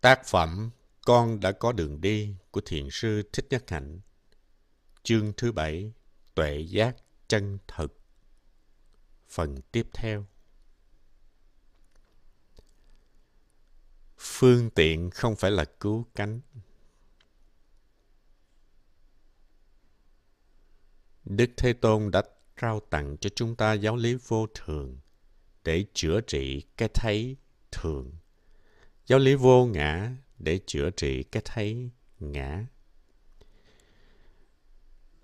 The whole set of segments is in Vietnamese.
Tác phẩm Con đã có đường đi của Thiền sư Thích Nhất Hạnh, Chương thứ bảy, Tuệ giác chân thực. Phần tiếp theo. Phương tiện không phải là cứu cánh. Đức Thế Tôn đã trao tặng cho chúng ta giáo lý vô thường để chữa trị cái thấy thường. Giáo lý vô ngã để chữa trị cái thấy ngã.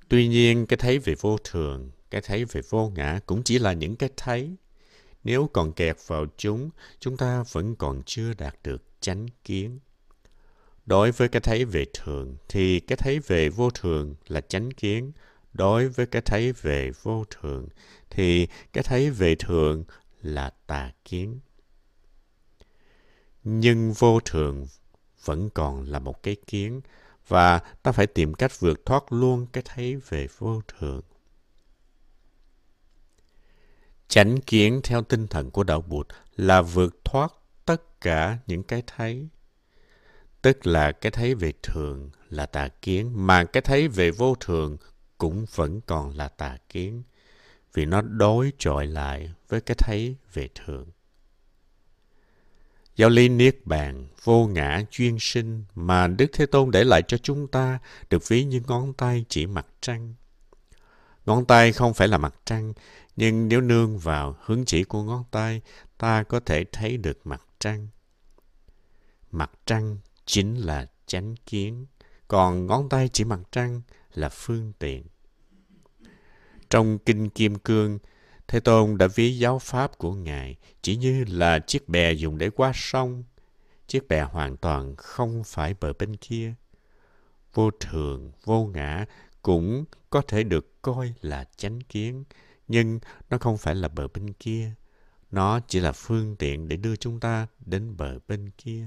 Tuy nhiên, cái thấy về vô thường, cái thấy về vô ngã cũng chỉ là những cái thấy. Nếu còn kẹt vào chúng, chúng ta vẫn còn chưa đạt được chánh kiến. Đối với cái thấy về thường, thì cái thấy về vô thường là chánh kiến. Đối với cái thấy về vô thường, thì cái thấy về thường là tà kiến. Nhưng vô thường vẫn còn là một cái kiến và ta phải tìm cách vượt thoát luôn cái thấy về vô thường. Chánh kiến theo tinh thần của đạo Bụt là vượt thoát tất cả những cái thấy. Tức là cái thấy về thường là tà kiến, mà cái thấy về vô thường cũng vẫn còn là tà kiến, vì nó đối chọi lại với cái thấy về thường. Giáo lý Niết Bàn, vô ngã, chuyên sinh mà Đức Thế Tôn để lại cho chúng ta được ví như ngón tay chỉ mặt trăng. Ngón tay không phải là mặt trăng, nhưng nếu nương vào hướng chỉ của ngón tay, ta có thể thấy được mặt trăng. Mặt trăng chính là chánh kiến, còn ngón tay chỉ mặt trăng là phương tiện. Trong Kinh Kim Cương, Thế Tôn đã ví giáo pháp của Ngài chỉ như là chiếc bè dùng để qua sông. Chiếc bè hoàn toàn không phải bờ bên kia. Vô thường, vô ngã cũng có thể được coi là chánh kiến, nhưng nó không phải là bờ bên kia. Nó chỉ là phương tiện để đưa chúng ta đến bờ bên kia.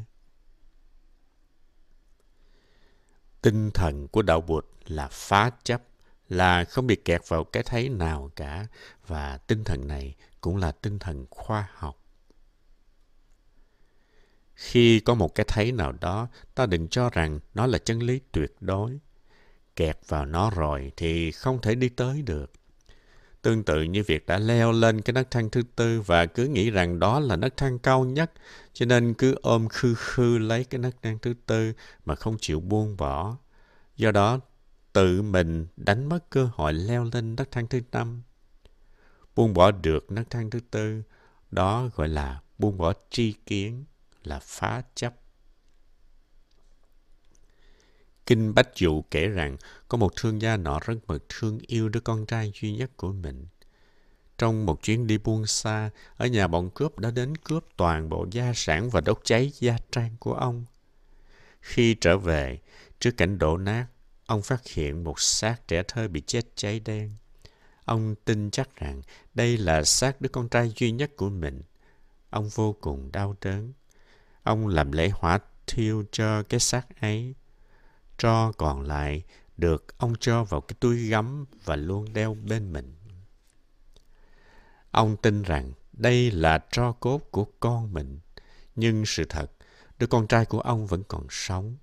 Tinh thần của đạo Bụt là phá chấp là không bị kẹt vào cái thấy nào cả. Và tinh thần này cũng là tinh thần khoa học. Khi có một cái thấy nào đó, ta đừng cho rằng nó là chân lý tuyệt đối. Kẹt vào nó rồi thì không thể đi tới được. Tương tự như việc đã leo lên cái nấc thang thứ tư và cứ nghĩ rằng đó là nấc thang cao nhất, cho nên cứ ôm khư khư lấy cái nấc thang thứ tư mà không chịu buông bỏ. Do đó tự mình đánh mất cơ hội leo lên nấc thang thứ năm. Buông bỏ được nấc thang thứ tư, đó gọi là buông bỏ tri kiến, là phá chấp. Kinh Bách Dụ kể rằng có một thương gia nọ rất mực thương yêu đứa con trai duy nhất của mình. Trong một chuyến đi buôn xa, ở nhà bọn cướp đã đến cướp toàn bộ gia sản và đốt cháy gia trang của ông. Khi trở về, trước cảnh đổ nát, ông phát hiện một xác trẻ thơ bị chết cháy đen. Ông tin chắc rằng đây là xác đứa con trai duy nhất của mình. Ông vô cùng đau đớn. Ông làm lễ hỏa thiêu cho cái xác ấy. Tro còn lại được ông cho vào cái túi gấm và luôn đeo bên mình. Ông tin rằng đây là tro cốt của con mình. Nhưng sự thật, đứa con trai của ông vẫn còn sống.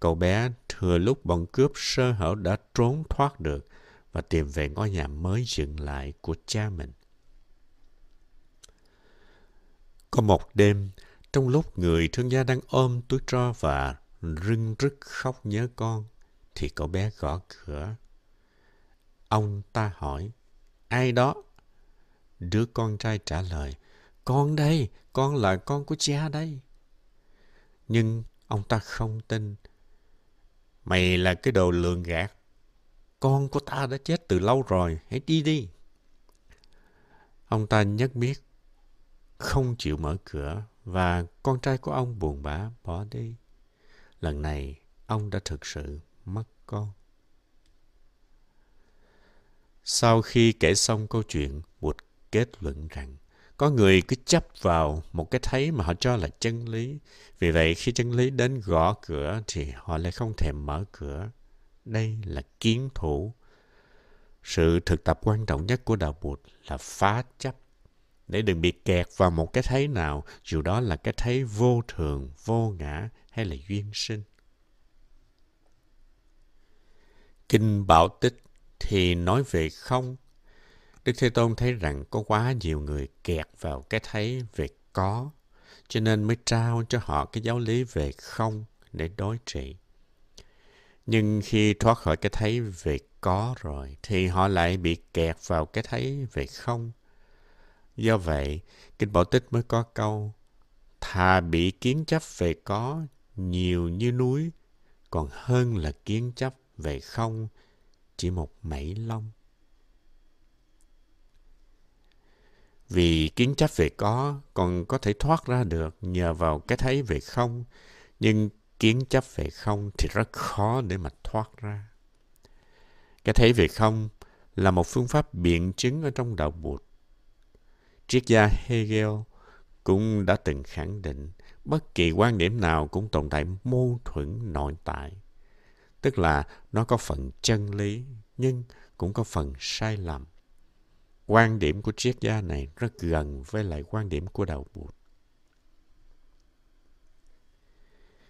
Cậu bé thừa lúc bọn cướp sơ hở đã trốn thoát được và tìm về ngôi nhà mới dựng lại của cha mình. Có một đêm, trong lúc người thương gia đang ôm túi tro và rưng rức khóc nhớ con, thì cậu bé gõ cửa. Ông ta hỏi, ai đó? Đứa con trai trả lời, con đây, con là con của cha đây. Nhưng ông ta không tin Mày là cái đồ lường gạt. Con của ta đã chết từ lâu rồi, hãy đi đi. Ông ta nhất biết, không chịu mở cửa và con trai của ông buồn bã bỏ đi. Lần này, ông đã thực sự mất con. Sau khi kể xong câu chuyện, Bụt kết luận rằng có người cứ chấp vào một cái thấy mà họ cho là chân lý. Vì vậy khi chân lý đến gõ cửa thì họ lại không thèm mở cửa. Đây là kiến thủ. Sự thực tập quan trọng nhất của Đạo Bụt là phá chấp. để đừng bị kẹt vào một cái thấy nào, dù đó là cái thấy vô thường, vô ngã hay là duyên sinh. Kinh Bảo Tích thì nói về không. Đức Thế Tôn thấy rằng có quá nhiều người kẹt vào cái thấy về có, cho nên mới trao cho họ cái giáo lý về không để đối trị. Nhưng khi thoát khỏi cái thấy về có rồi, thì họ lại bị kẹt vào cái thấy về không. Do vậy, Kinh Bảo Tích mới có câu, thà bị kiến chấp về có nhiều như núi, còn hơn là kiến chấp về không chỉ một mảy lông. Vì kiến chấp về có còn có thể thoát ra được nhờ vào cái thấy về không, nhưng kiến chấp về không thì rất khó để mà thoát ra. Cái thấy về không là một phương pháp biện chứng ở trong đạo Bụt. Triết gia Hegel cũng đã từng khẳng định bất kỳ quan điểm nào cũng tồn tại mâu thuẫn nội tại. Tức là nó có phần chân lý nhưng cũng có phần sai lầm. Quan điểm của triết gia này rất gần với lại quan điểm của đạo Bụt.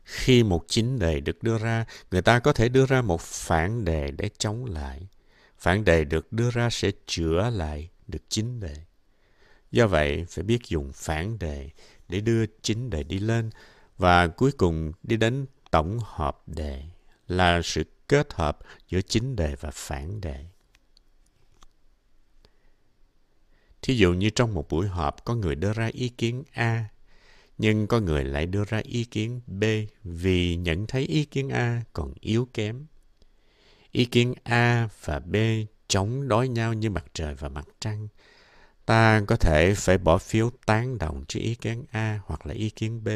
Khi một chính đề được đưa ra, người ta có thể đưa ra một phản đề để chống lại. Phản đề được đưa ra sẽ chữa lại được chính đề. Do vậy, phải biết dùng phản đề để đưa chính đề đi lên và cuối cùng đi đến tổng hợp đề là sự kết hợp giữa chính đề và phản đề. Thí dụ như trong một buổi họp có người đưa ra ý kiến A, nhưng có người lại đưa ra ý kiến B vì nhận thấy ý kiến A còn yếu kém. Ý kiến A và B chống đối nhau như mặt trời và mặt trăng. Ta có thể phải bỏ phiếu tán đồng cho ý kiến A hoặc là ý kiến B,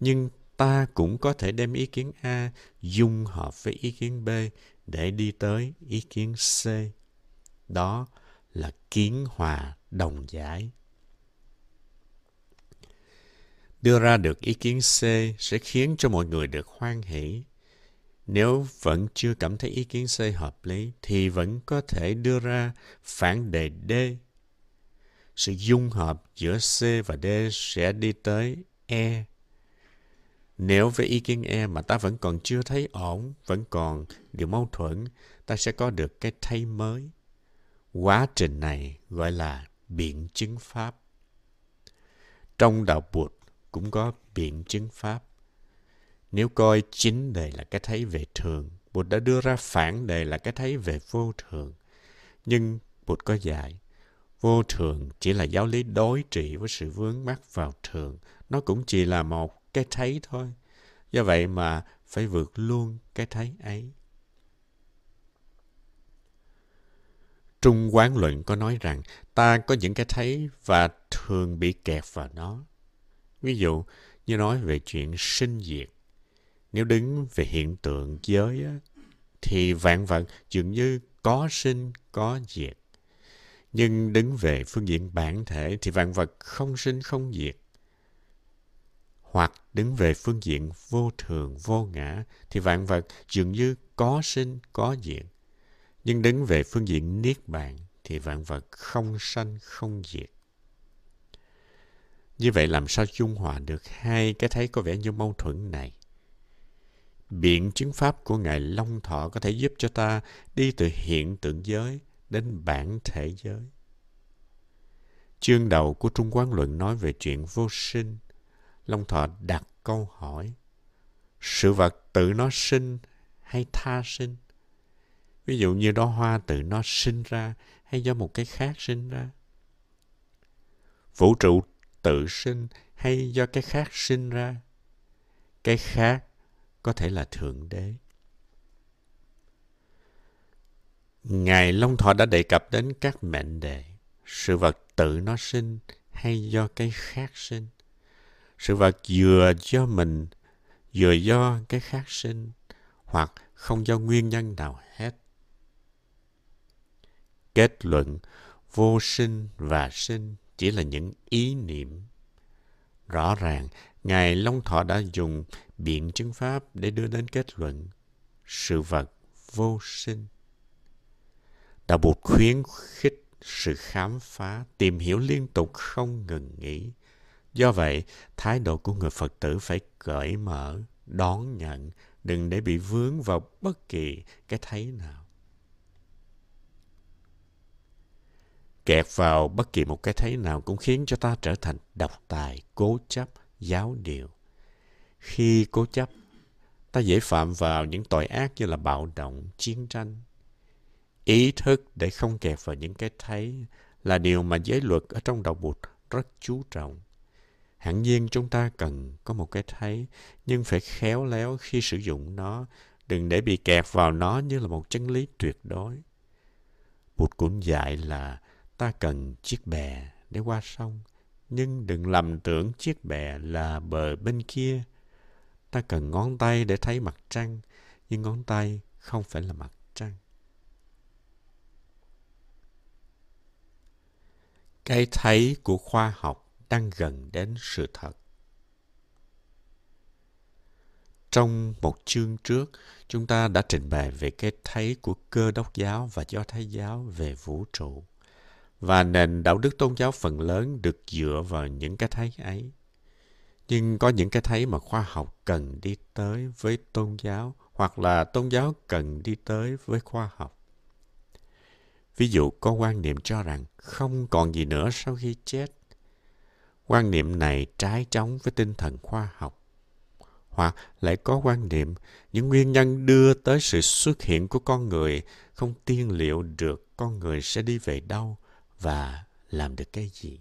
nhưng ta cũng có thể đem ý kiến A dung hợp với ý kiến B để đi tới ý kiến C. Đó là là kiến hòa đồng giải. Đưa ra được ý kiến C sẽ khiến cho mọi người được hoan hỷ. Nếu vẫn chưa cảm thấy ý kiến C hợp lý thì vẫn có thể đưa ra phản đề D. Sự dung hợp giữa C và D sẽ đi tới E nếu với ý kiến E mà ta vẫn còn chưa thấy ổn, vẫn còn điều mâu thuẫn, ta sẽ có được cái thay mới. Quá trình này gọi là biện chứng pháp. Trong đạo Bụt cũng có biện chứng pháp. Nếu coi chính đề là cái thấy về thường, Bụt đã đưa ra phản đề là cái thấy về vô thường. Nhưng Bụt có dạy, vô thường chỉ là giáo lý đối trị với sự vướng mắc vào thường. Nó cũng chỉ là một cái thấy thôi. Do vậy mà phải vượt luôn cái thấy ấy. Trung quán luận có nói rằng ta có những cái thấy và thường bị kẹt vào nó. Ví dụ như nói về chuyện sinh diệt. Nếu đứng về hiện tượng giới á, thì vạn vật dường như có sinh có diệt. Nhưng đứng về phương diện bản thể thì vạn vật không sinh không diệt hoặc đứng về phương diện vô thường, vô ngã, thì vạn vật dường như có sinh, có diệt. Nhưng đứng về phương diện niết bàn, thì vạn vật không sanh, không diệt. Như vậy làm sao dung hòa được hai cái thấy có vẻ như mâu thuẫn này? Biện chứng pháp của Ngài Long Thọ có thể giúp cho ta đi từ hiện tượng giới đến bản thể giới. Chương đầu của Trung Quán Luận nói về chuyện vô sinh, Long Thọ đặt câu hỏi. Sự vật tự nó sinh hay tha sinh? Ví dụ như đó hoa tự nó sinh ra hay do một cái khác sinh ra? Vũ trụ tự sinh hay do cái khác sinh ra? Cái khác có thể là Thượng Đế. Ngài Long Thọ đã đề cập đến các mệnh đề. Sự vật tự nó sinh hay do cái khác sinh? sự vật vừa do mình, vừa do cái khác sinh, hoặc không do nguyên nhân nào hết kết luận vô sinh và sinh chỉ là những ý niệm rõ ràng ngài long thọ đã dùng biện chứng pháp để đưa đến kết luận sự vật vô sinh đạo bụt khuyến khích sự khám phá, tìm hiểu liên tục không ngừng nghỉ. Do vậy, thái độ của người Phật tử phải cởi mở, đón nhận, đừng để bị vướng vào bất kỳ cái thấy nào. Kẹt vào bất kỳ một cái thấy nào cũng khiến cho ta trở thành độc tài, cố chấp, giáo điều. Khi cố chấp, ta dễ phạm vào những tội ác như là bạo động, chiến tranh. Ý thức để không kẹt vào những cái thấy là điều mà giới luật ở trong đạo Bụt rất chú trọng. Hẳn nhiên chúng ta cần có một cái thấy, nhưng phải khéo léo khi sử dụng nó, đừng để bị kẹt vào nó như là một chân lý tuyệt đối. Bụt cũng dạy là ta cần chiếc bè để qua sông, nhưng đừng lầm tưởng chiếc bè là bờ bên kia. Ta cần ngón tay để thấy mặt trăng, nhưng ngón tay không phải là mặt trăng. Cái thấy của khoa học đang gần đến sự thật. Trong một chương trước, chúng ta đã trình bày về cái thấy của cơ đốc giáo và do thái giáo về vũ trụ. Và nền đạo đức tôn giáo phần lớn được dựa vào những cái thấy ấy. Nhưng có những cái thấy mà khoa học cần đi tới với tôn giáo, hoặc là tôn giáo cần đi tới với khoa học. Ví dụ có quan niệm cho rằng không còn gì nữa sau khi chết quan niệm này trái chống với tinh thần khoa học hoặc lại có quan niệm những nguyên nhân đưa tới sự xuất hiện của con người không tiên liệu được con người sẽ đi về đâu và làm được cái gì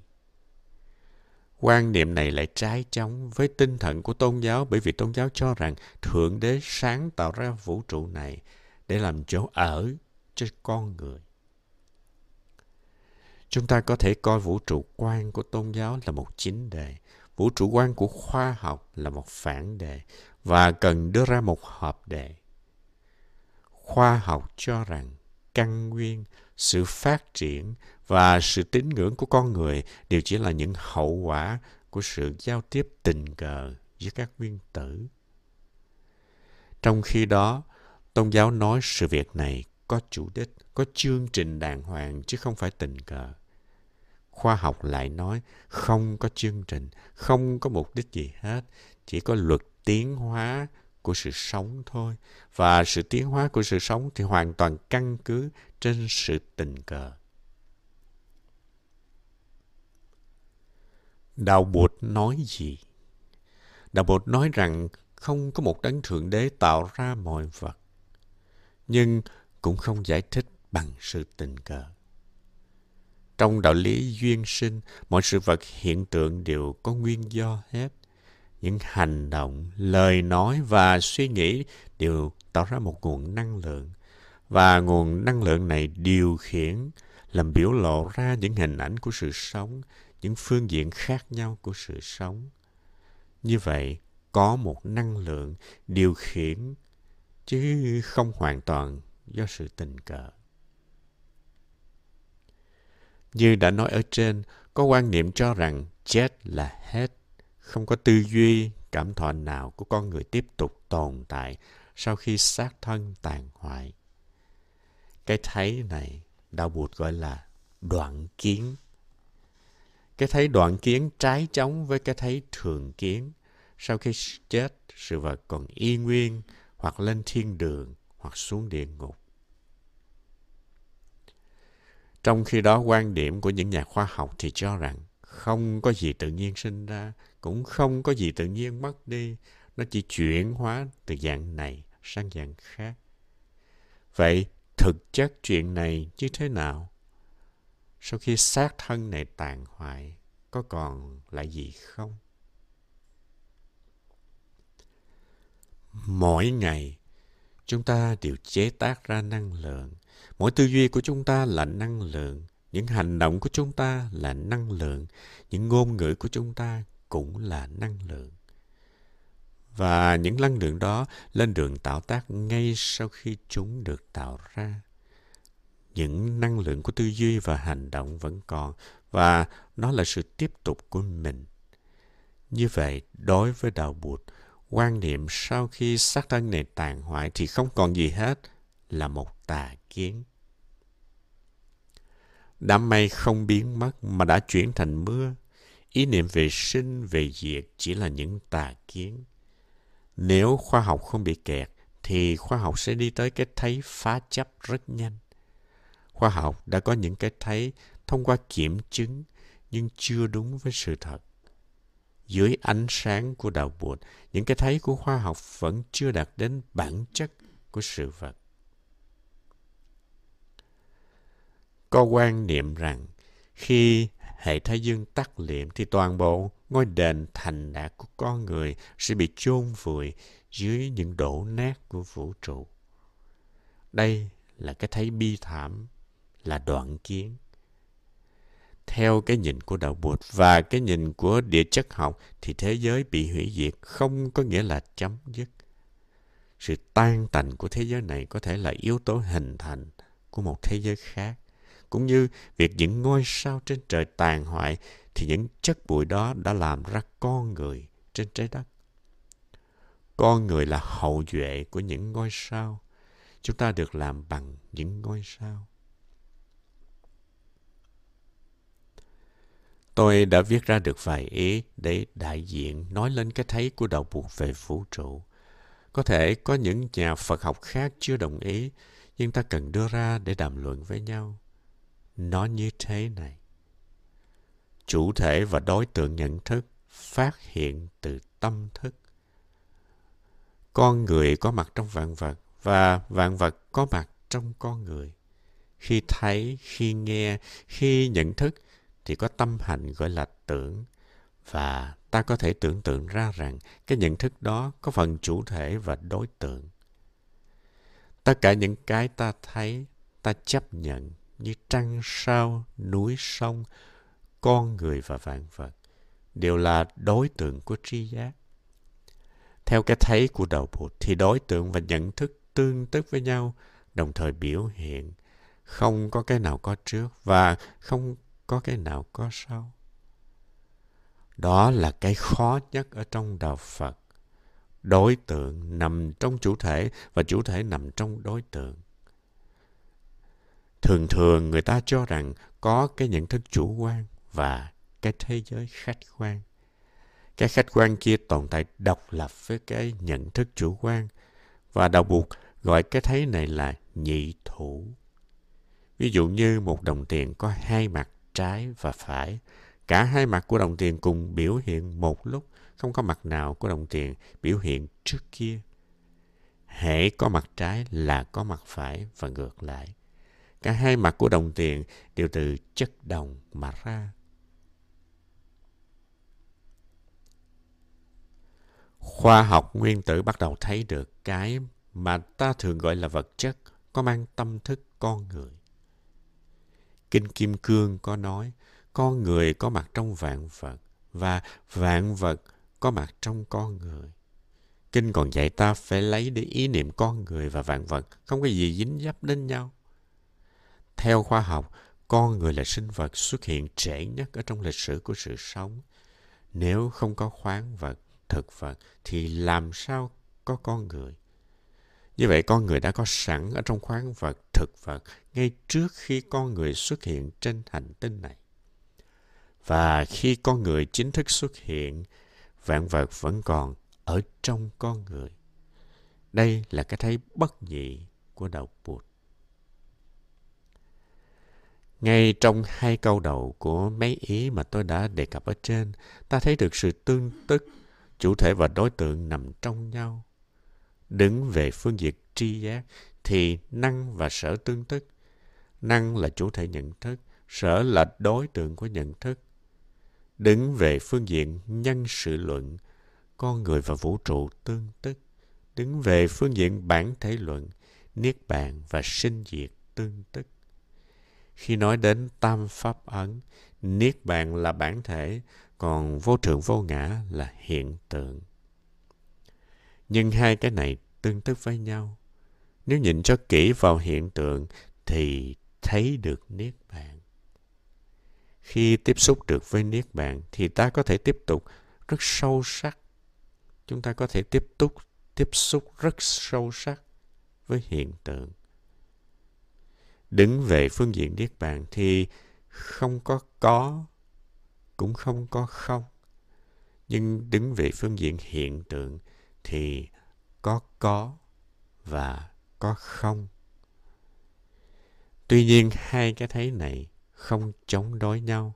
quan niệm này lại trái chống với tinh thần của tôn giáo bởi vì tôn giáo cho rằng thượng đế sáng tạo ra vũ trụ này để làm chỗ ở cho con người Chúng ta có thể coi vũ trụ quan của tôn giáo là một chính đề, vũ trụ quan của khoa học là một phản đề và cần đưa ra một hợp đề. Khoa học cho rằng căn nguyên, sự phát triển và sự tín ngưỡng của con người đều chỉ là những hậu quả của sự giao tiếp tình cờ giữa các nguyên tử. Trong khi đó, tôn giáo nói sự việc này có chủ đích, có chương trình đàng hoàng chứ không phải tình cờ. Khoa học lại nói không có chương trình, không có mục đích gì hết, chỉ có luật tiến hóa của sự sống thôi. Và sự tiến hóa của sự sống thì hoàn toàn căn cứ trên sự tình cờ. Đạo Bụt nói gì? Đạo Bụt nói rằng không có một đấng thượng đế tạo ra mọi vật, nhưng cũng không giải thích bằng sự tình cờ. Trong đạo lý duyên sinh, mọi sự vật hiện tượng đều có nguyên do hết. Những hành động, lời nói và suy nghĩ đều tạo ra một nguồn năng lượng. Và nguồn năng lượng này điều khiển, làm biểu lộ ra những hình ảnh của sự sống, những phương diện khác nhau của sự sống. Như vậy, có một năng lượng điều khiển, chứ không hoàn toàn do sự tình cờ. Như đã nói ở trên, có quan niệm cho rằng chết là hết, không có tư duy, cảm thọ nào của con người tiếp tục tồn tại sau khi xác thân tàn hoại. Cái thấy này, Đạo Bụt gọi là đoạn kiến. Cái thấy đoạn kiến trái chống với cái thấy thường kiến. Sau khi chết, sự vật còn y nguyên hoặc lên thiên đường hoặc xuống địa ngục. Trong khi đó quan điểm của những nhà khoa học thì cho rằng không có gì tự nhiên sinh ra, cũng không có gì tự nhiên mất đi. Nó chỉ chuyển hóa từ dạng này sang dạng khác. Vậy thực chất chuyện này như thế nào? Sau khi xác thân này tàn hoại, có còn lại gì không? Mỗi ngày, chúng ta đều chế tác ra năng lượng Mỗi tư duy của chúng ta là năng lượng, những hành động của chúng ta là năng lượng, những ngôn ngữ của chúng ta cũng là năng lượng. Và những năng lượng đó lên đường tạo tác ngay sau khi chúng được tạo ra. Những năng lượng của tư duy và hành động vẫn còn và nó là sự tiếp tục của mình. Như vậy, đối với đạo Bụt, quan niệm sau khi xác thân này tàn hoại thì không còn gì hết là một tà kiến. đám mây không biến mất mà đã chuyển thành mưa. Ý niệm về sinh, về diệt chỉ là những tà kiến. Nếu khoa học không bị kẹt, thì khoa học sẽ đi tới cái thấy phá chấp rất nhanh. Khoa học đã có những cái thấy thông qua kiểm chứng nhưng chưa đúng với sự thật. Dưới ánh sáng của đạo Bụt, những cái thấy của khoa học vẫn chưa đạt đến bản chất của sự vật. Có quan niệm rằng khi hệ thái dương tắt liệm thì toàn bộ ngôi đền thành đạt của con người sẽ bị chôn vùi dưới những đổ nát của vũ trụ. Đây là cái thấy bi thảm, là đoạn kiến. Theo cái nhìn của đạo Bụt và cái nhìn của địa chất học thì thế giới bị hủy diệt không có nghĩa là chấm dứt. Sự tan tành của thế giới này có thể là yếu tố hình thành của một thế giới khác. Cũng như việc những ngôi sao trên trời tàn hoại thì những chất bụi đó đã làm ra con người trên trái đất. Con người là hậu duệ của những ngôi sao. Chúng ta được làm bằng những ngôi sao. Tôi đã viết ra được vài ý để đại diện nói lên cái thấy của đạo buộc về vũ trụ. Có thể có những nhà Phật học khác chưa đồng ý, nhưng ta cần đưa ra để đàm luận với nhau. Nó như thế này. Chủ thể và đối tượng nhận thức phát hiện từ tâm thức. Con người có mặt trong vạn vật và vạn vật có mặt trong con người. Khi thấy, khi nghe, khi nhận thức thì có tâm hành gọi là tưởng và ta có thể tưởng tượng ra rằng cái nhận thức đó có phần chủ thể và đối tượng. Tất cả những cái ta thấy, ta chấp nhận như trăng sao, núi sông, con người và vạn vật đều là đối tượng của tri giác. Theo cái thấy của đầu Bụt thì đối tượng và nhận thức tương tức với nhau, đồng thời biểu hiện. Không có cái nào có trước và không có cái nào có sau. Đó là cái khó nhất ở trong đạo Phật. Đối tượng nằm trong chủ thể và chủ thể nằm trong đối tượng. Thường thường người ta cho rằng có cái nhận thức chủ quan và cái thế giới khách quan. Cái khách quan kia tồn tại độc lập với cái nhận thức chủ quan và đạo buộc gọi cái thấy này là nhị thủ. Ví dụ như một đồng tiền có hai mặt trái và phải. Cả hai mặt của đồng tiền cùng biểu hiện một lúc, không có mặt nào của đồng tiền biểu hiện trước kia. Hễ có mặt trái là có mặt phải và ngược lại. Cả hai mặt của đồng tiền đều từ chất đồng mà ra. Khoa học nguyên tử bắt đầu thấy được cái mà ta thường gọi là vật chất có mang tâm thức con người. Kinh Kim Cương có nói, con người có mặt trong vạn vật và vạn vật có mặt trong con người. Kinh còn dạy ta phải lấy để ý niệm con người và vạn vật, không có gì dính dấp đến nhau. Theo khoa học, con người là sinh vật xuất hiện trễ nhất ở trong lịch sử của sự sống. Nếu không có khoáng vật, thực vật, thì làm sao có con người? Như vậy con người đã có sẵn ở trong khoáng vật, thực vật ngay trước khi con người xuất hiện trên hành tinh này. Và khi con người chính thức xuất hiện, vạn vật vẫn còn ở trong con người. Đây là cái thấy bất nhị của đạo Bụt. Ngay trong hai câu đầu của mấy ý mà tôi đã đề cập ở trên, ta thấy được sự tương tức, chủ thể và đối tượng nằm trong nhau. Đứng về phương diện tri giác thì năng và sở tương tức. Năng là chủ thể nhận thức, sở là đối tượng của nhận thức. Đứng về phương diện nhân sự luận, con người và vũ trụ tương tức. Đứng về phương diện bản thể luận, niết bàn và sinh diệt tương tức. Khi nói đến tam pháp ấn, niết bàn là bản thể, còn vô thượng vô ngã là hiện tượng. Nhưng hai cái này tương tức với nhau. Nếu nhìn cho kỹ vào hiện tượng thì thấy được Niết Bàn. Khi tiếp xúc được với Niết Bàn thì ta có thể tiếp tục rất sâu sắc. Chúng ta có thể tiếp tục tiếp xúc rất sâu sắc với hiện tượng. Đứng về phương diện Niết Bàn thì không có có, cũng không có không. Nhưng đứng về phương diện hiện tượng thì có có và có không. Tuy nhiên hai cái thấy này không chống đối nhau.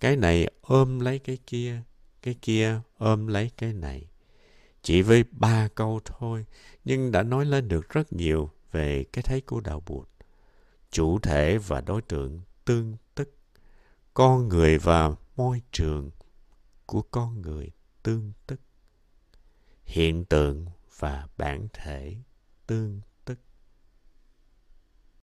Cái này ôm lấy cái kia, cái kia ôm lấy cái này. Chỉ với ba câu thôi, nhưng đã nói lên được rất nhiều về cái thấy của Đạo Bụt. Chủ thể và đối tượng tương tức, con người và môi trường của con người tương tức, hiện tượng và bản thể tương